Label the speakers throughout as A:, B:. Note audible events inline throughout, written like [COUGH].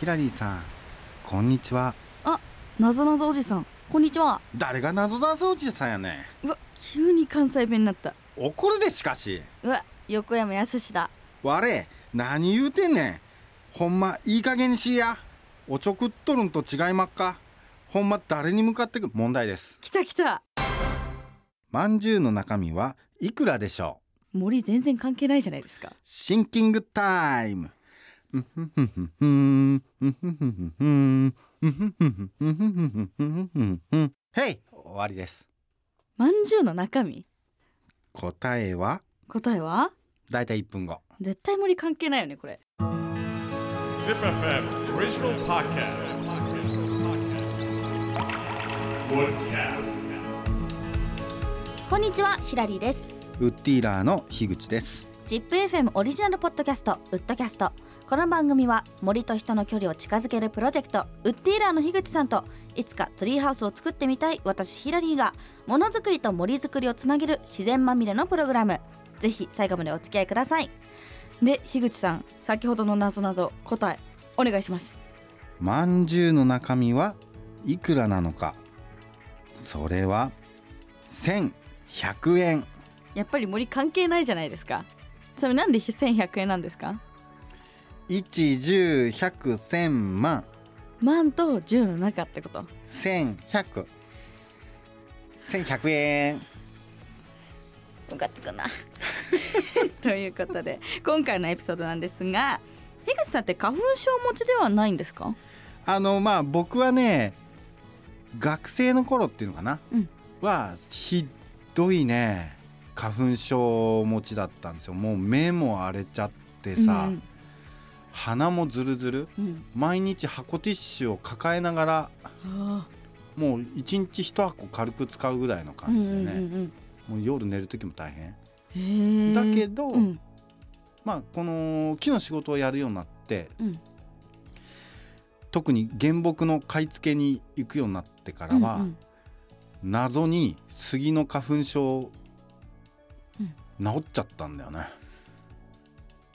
A: ヒラリーさんこんにちは。
B: なぞなぞおじさんこんにちは。
A: 誰が謎謎おじさんやね
B: うわ急に関西弁になった。
A: ん怒るでしかし。
B: うわ横山やすしだ
A: 我何言うてんねん。ほんまいい加減にしいや。おちょくっとるんと違いまっか。ほんま誰に向かってく問題です。
B: 来た来た。
A: まんじゅうの中身はいくらでしょう？
B: 森全然関係ないじゃないですか。
A: シンキングタイムへい終わりです
B: まんじゅうの中身
A: 答えは
B: 答えは
A: だいたい1分後
B: 絶対森関係ないよねこれ
C: Zip FM original podcast. Woodcast.
B: こんにちはヒラリーです
A: ウッディーラーの樋口です
B: ZIPFM オリジナルポッドキャストウッドキャスト。この番組は森と人の距離を近づけるプロジェクトウッディーラーの樋口さんといつかツリーハウスを作ってみたい私ヒラリーがものづくりと森づくりをつなげる自然まみれのプログラム。ぜひ最後までお付き合いください。で樋口さん先ほどのなぞなぞ答えお願いします。
A: まんじゅうの中身はいくらなのか。それは1100円。
B: やっぱり森関係ないじゃないですかそれなんで1100円なんですか
A: ？110100100万。
B: 万と10の中ってこと
A: ？1100 1100円。
B: ムカつくな。[LAUGHS] ということで今回のエピソードなんですが樋口さんって花粉症持ちではないんですか？
A: あのまあ僕はね学生の頃っていうのかな、
B: うん。
A: はひどいね花粉症持ちだったんですよ。もう目も荒れちゃってさ、
B: うん。
A: 鼻もズルズル。
B: うん。
A: 毎日箱ティッシュを抱えながら
B: あ
A: もう一日一箱軽く使うぐらいの
B: ー
A: 感じでね、
B: うんうんうん
A: もう夜寝る時も大変。だけど
B: うん。
A: まあこの木の仕事をやるようになって
B: うん。
A: 特に原木の買い付けに行くようになってからは、
B: うんうん。
A: 謎に杉の花粉症
B: うん
A: 治っちゃったんだよね。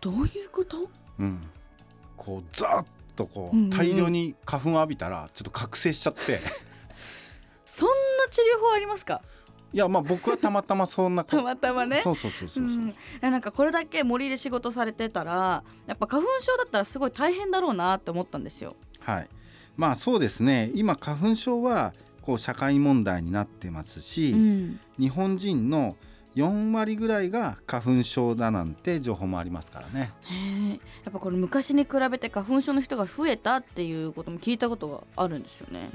B: どういうこと？
A: うん、こうザーッとこ
B: う
A: 大量に花粉を浴びたらちょっと覚醒しちゃって。[LAUGHS]
B: そんな治療法ありますか？
A: いやまあ僕はたまたまそんな [LAUGHS]
B: たまたまね。
A: そうそうそうそうう、
B: ん、なんかこれだけ森で仕事されてたらやっぱ花粉症だったらすごい大変だろうなって思ったんですよ。
A: はい。まあそうですね。今花粉症はこう社会問題になってますし、
B: うん、
A: 日本人の4割ぐらいが花粉症だなんて情報もありますからね。
B: やっぱこれ昔に比べて花粉症の人が増えたっていうことも聞いたことがあるんですよね。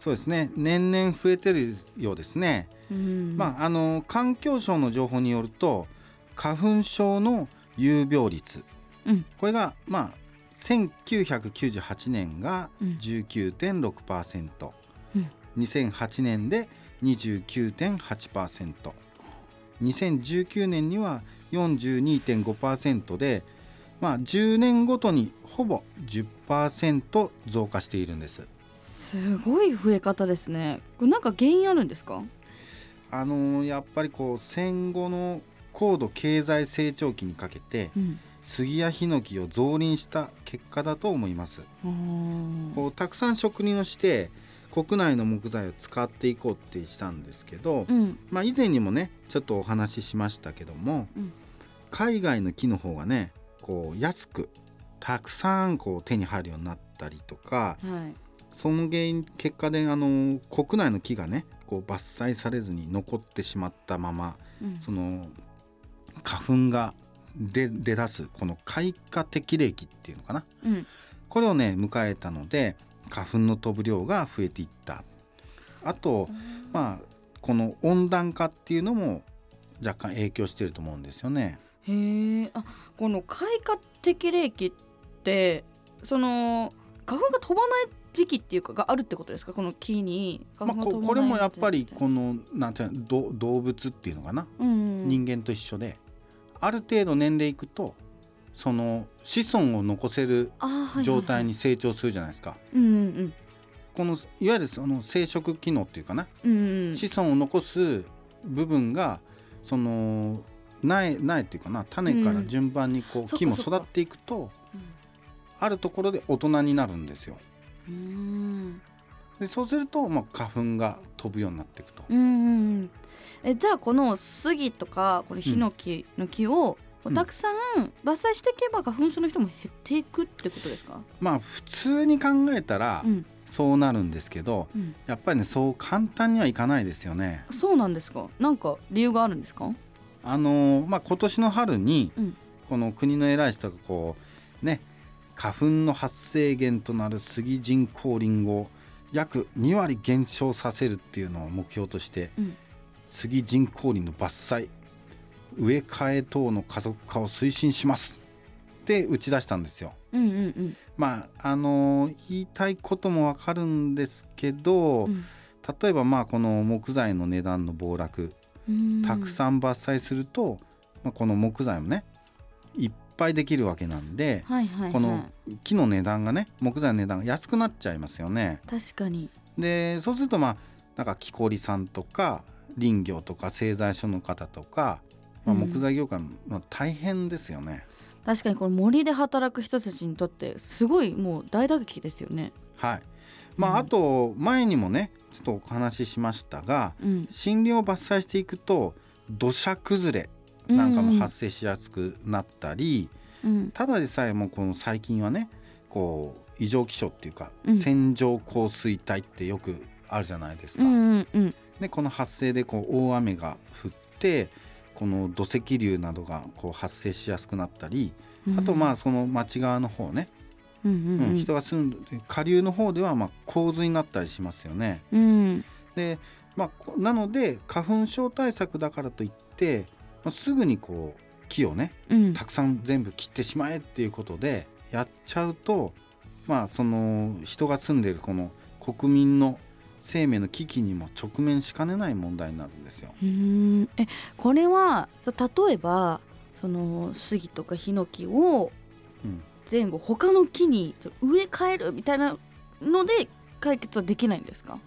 A: そうですね。年々増えてるようですね。
B: うん、
A: まああの環境省の情報によると花粉症の有病率、
B: うん。
A: これがまあ1998年が
B: うん。
A: 19.6%、
B: うん。
A: 2008年で29.8%、2019年には42.5%で、まあ、10年ごとにほぼ10%増加しているんです。
B: すごい増え方ですね。これなんか原因あるんですか？
A: あのーやっぱりこう戦後の高度経済成長期にかけて
B: うん、
A: 杉やヒノキを増林した結果だと思いますこうたくさん職人をして国内の木材を使っていこうってしたんですけど、
B: うん、
A: まあ以前にもねちょっとお話ししましたけども、
B: うん。
A: 海外の木の方がねこう安くたくさんこう手に入るようになったりとか
B: はい。
A: その原因結果であの国内の木がねこう伐採されずに残ってしまったまま
B: うん。
A: その花粉が出出だすこの開花適齢期っていうのかな。
B: うん、
A: これをね迎えたので花粉の飛ぶ量が増えていったあとまあこの温暖化っていうのも若干影響していると思うんですよね。
B: へえ。あ、この開花適齢期ってその花粉が飛ばない時期っていうかがあるってことですか？この木に
A: まあ、
B: 花粉が飛ばない
A: ここれもやっぱり
B: て
A: このなんていうのど動物っていうのかな、
B: うん、
A: 人間と一緒である程度年齢いくとその子孫を残せる状態に成長するじゃないですか。
B: うんうん
A: このいわゆるその生殖機能っていうかな、
B: うんうんうん。
A: 子孫を残す部分がその苗苗っていうかな。種から順番にこう、
B: そっか
A: 木も育っていくとあるところで大人になるんですよ。
B: うーん。
A: でそうすると、まあ、花粉が飛ぶようになっていくと。
B: うんうんうん。えじゃあこの杉とかこのヒノキの木を
A: うん
B: たくさん伐採していけば花粉症の人も減っていくってことですか、
A: まあ普通に考えたら
B: うん。
A: そうなるんですけど、
B: うん、
A: やっぱりねそう簡単にはいかないですよね。
B: そうなんですか？なんか理由があるんですか？
A: あのーまあ、今年の春に
B: うん。
A: この国の偉い人がこうね花粉の発生源となる杉人工林を約2割減少させるっていうのを目標として、
B: うん。
A: 杉人工林の伐採植え替え等の加速化を推進します。って打ち出したんですよ。
B: うんうん。
A: まああのー言いたいこともわかるんですけど、
B: うん。
A: 例えばまあこの木材の値段の暴落
B: うん。
A: たくさん伐採すると、まあ、この木材もねいっぱいできるわけなんで、
B: はいはいはい。
A: この木の値段がね木材の値段が安くなっちゃいますよね。
B: 確かに。
A: でそうするとまあなんか木こりさんとか林業とか製材所の方とか、まあ、
B: うん。
A: 木材業界の大変ですよね。
B: 確かにこの森で働く人たちにとってすごいもう大打撃ですよね。
A: はい。まあ、
B: うん。
A: あと前にもねちょっとお話ししましたが
B: うん。
A: 森林を伐採していくと土砂崩れなんかも発生しやすくなったり、
B: うん。
A: ただでさえもこの最近はねこう異常気象っていうか、
B: うん。
A: 線状降水帯ってよくあるじゃないですか。
B: うんうんうん。
A: でこの発生でこう大雨が降ってこの土石流などがこう発生しやすくなったり、あとまあその町側の方ね、
B: うんう
A: うん。人が住んで下流の方ではまあ洪水になったりしますよね。
B: うん。
A: でまあこなので花粉症対策だからといって、まあ、すぐにこう木をね
B: うん。
A: たくさん全部切ってしまえっていうことでやっちゃうとまあその人が住んでいるこの国民の生命の危機にも直面しかねない問題になるんですよ。
B: うーん。えこれは例えばその杉とかヒノキを
A: うん。
B: 全部他の木に植え替えるみたいなので解決はできないんですか、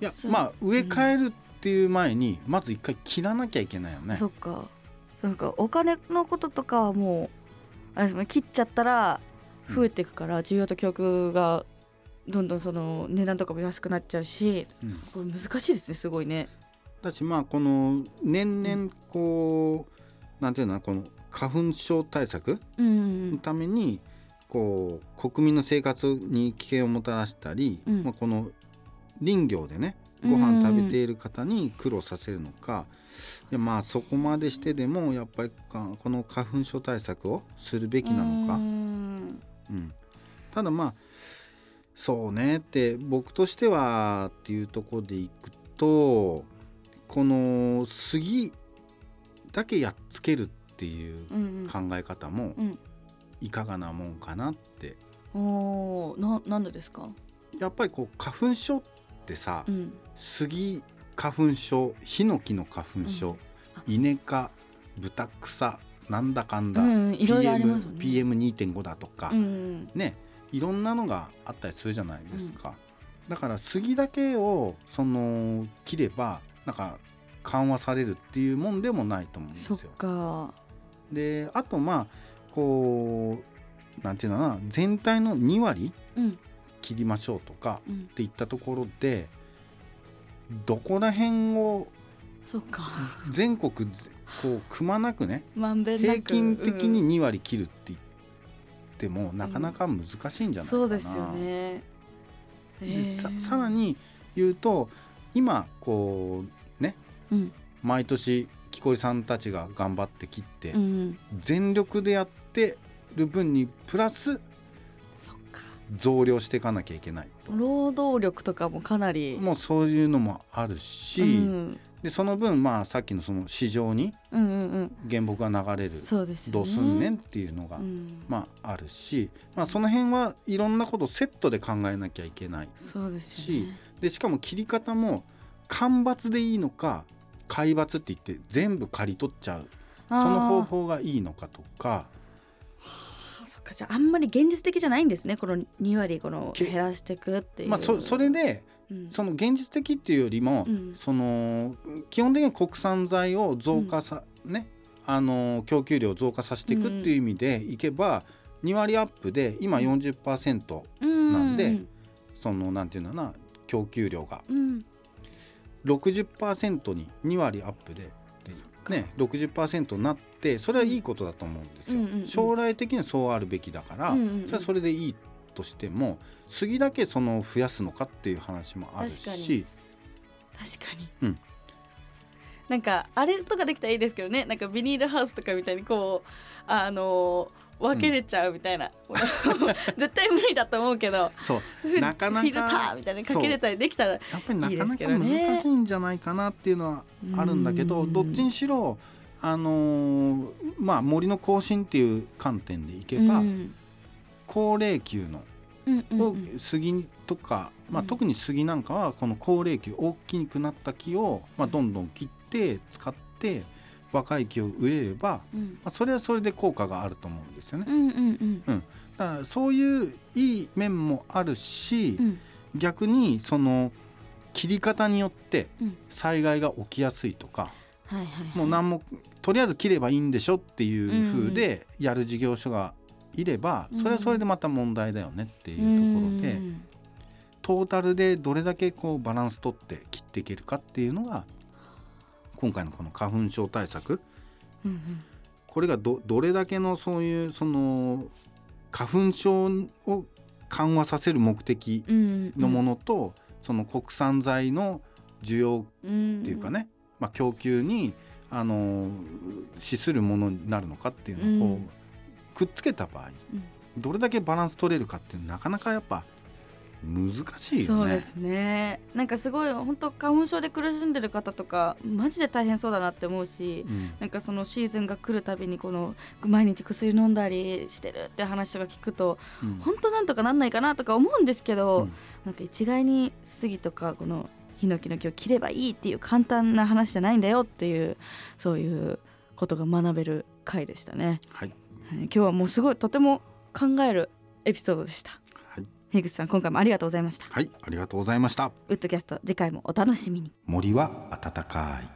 A: いやまあ植え替えるっていう前にまず一回切らなきゃいけないよね。
B: そっか。なんか。お金のこととかはもうあれですね切っちゃったら増えていくから需要と供給がどんどんその値段とかも安くなっちゃうし
A: うん。
B: これ難しいですねすごいね。
A: だしまあこの年々こうなんていうのかなこの花粉症対策
B: うん
A: のためにこう国民の生活に危険をもたらしたり、
B: うん。
A: まあ、この林業でねご飯食べている方に苦労させるのか、いやまあそこまでしてでもやっぱりかこの花粉症対策をするべきなのか、
B: うん。
A: うん。ただまあそうねって僕としてはっていうところでいくとこの杉だけやっつけるっていう
B: うん
A: 考え方も
B: うん。
A: いかがなもんかなって。
B: おーななんでですか、
A: やっぱりこう花粉症ってさ、
B: うん。
A: 杉花粉症ヒノキの花粉症、
B: うん。あ。
A: イネ科豚草なんだかんだ、
B: うん、いろいろありますよね。
A: PM PM2.5 だとか、
B: うん。
A: ねいろんなのがあったりするじゃないですか、だから杉だけをその切ればなんか緩和されるっていうもんでもないと思うんですよ。であとまあこうなんていうのかな全体の2割
B: うん
A: 切りましょうとか
B: うん
A: っていったところでどこら辺を
B: そっか。
A: 全国ぜこうくまなくね。平均的
B: うん
A: に2割切るって言ってもなかなか難しいんじゃないかな。
B: そうですよね。
A: でさ
B: へー
A: さら、に言うと今こうね
B: うん
A: 毎年木こりさんたちが頑張って切って、
B: うん、
A: 全力でやってる分にプラス。増量していかなきゃいけないと。
B: 労働力とかもかなり。
A: もうそういうのもあるし、
B: うん、
A: でその分まあさっきのその市場に原木が流れる。どうすんねんっていうのが、
B: うん、
A: まああるし、まあ、その辺はいろんなことをセットで考えなきゃいけない
B: そうで
A: しかも切り方も間伐でいいのか海抜って言って全部刈り取っちゃう。その方法がいいのかとか。
B: あそっか。じゃああんまり現実的じゃないんですね。この2割この
A: け
B: 減らしていくっていう。
A: まあそそれで
B: うん、
A: その現実的っていうよりも、
B: うん。
A: その基本的に国産材を増加さ、ねあの供給量を増加させていくっていう意味でいけば2割アップで今40%
B: うん。
A: なんでそのなんていうのかな供給量が。
B: うん。
A: 60%に2割アップで、ね、60%になってそれはいいことだと思うんですよ。将来的にはそうあるべきだから、それはそれでいいとしても杉だけその増やすのかっていう話もあるし。
B: に確かに、
A: うん。
B: なんかあれとかできたらいいですけどね。なんかビニールハウスとかみたいにこうあのー分けれちゃうみたいな、絶対無理だと思うけど。
A: そう。なかなか
B: フィルターみたいなのかけれたりできたら
A: やっぱりなかなか難しいんじゃないかなっていうのはあるんだけど
B: うん。
A: どっちにしろあのーまあ森の更新っていう観点でいけば、
B: うん
A: 高齢球のを
B: うん
A: 杉とか、まあ、
B: うん
A: 特に杉なんかはこの高齢球大きくなった木を、まあ、どんどん切って使って若い木を植えれば、
B: うん。
A: まあ、それはそれで効果があると思うんですよね。
B: うんうんうん。
A: だからそういういい面もあるし、
B: うん。
A: 逆にその切り方によって
B: うん。
A: 災害が起きやすいとか、もう何もとりあえず切ればいいんでしょっていう風でやる事業所がいれば、それはそれでまた問題だよねっていうところで、
B: うん。
A: トータルでどれだけこうバランス取って切っていけるかっていうのが今回のこの花粉症対策。
B: うんうん。
A: これがどどれだけのそういうその花粉症を緩和させる目的
B: うん
A: のものと、その国産材の需要
B: うん
A: っていうかね、まあ、供給にあの資するものになるのかっていうのをこう、
B: うん
A: くっつけた場合、どれだけバランス取れるかっていうのはなかなかやっぱ難しいよね。
B: そうですね。なんかすごい本当花粉症で苦しんでる方とかマジで大変そうだなって思うし、
A: うん。
B: なんかそのシーズンが来るたびにこの毎日薬飲んだりしてるって話とか聞くと
A: うん。
B: 本当なんとかなんないかなとか思うんですけど、
A: うん。
B: なんか一概に杉とかこのヒノキの木を切ればいいっていう簡単な話じゃないんだよっていうそういうことが学べる回でしたね、
A: はい
B: はい今日はもうすごいとても考えるエピソードでした
A: はい
B: 樋口さん今回もありがとうございました
A: はい、ありがとうございました。
B: ウッドキャスト次回もお楽しみに
A: 森は暖かい。